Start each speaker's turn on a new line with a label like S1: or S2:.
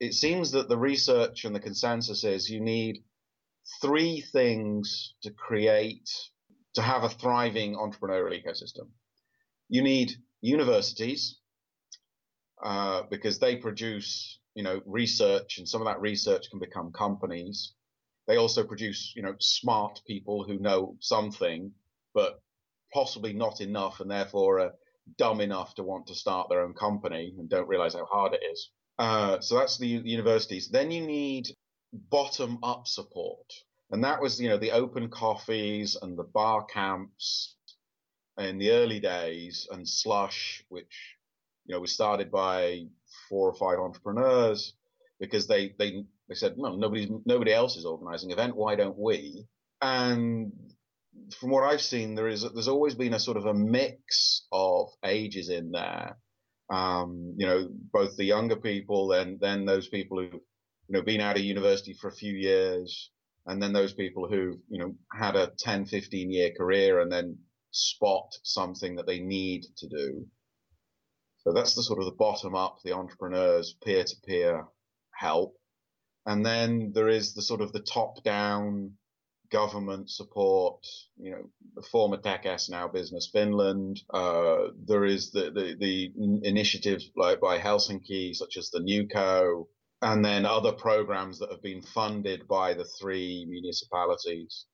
S1: it seems that the research and the consensus is you need three things to create, to have a thriving entrepreneurial ecosystem. You need universities, uh, because they produce, you know, research and some of that research can become companies. They also produce, you know, smart people who know something, but possibly not enough and therefore are dumb enough to want to start their own company and don't realize how hard it is. Uh, so that's the universities. Then you need bottom up support. And that was, you know, the open coffees and the bar camps in the early days and slush, which, you know, was started by four or five entrepreneurs because they, they, they said, no, nobody, nobody else is organizing event. Why don't we? And from what I've seen, there is, there's always been a sort of a mix of ages in there um, you know, both the younger people and then those people who've, you know, been out of university for a few years and then those people who, you know, had a 10, 15 year career and then spot something that they need to do. So that's the sort of the bottom up, the entrepreneurs peer to peer help. And then there is the sort of the top down government support, you know, the former Tekes now Business Finland. Uh, there is the, the, the initiatives like by Helsinki, such as the NewCo, and then other programs that have been funded by the three municipalities.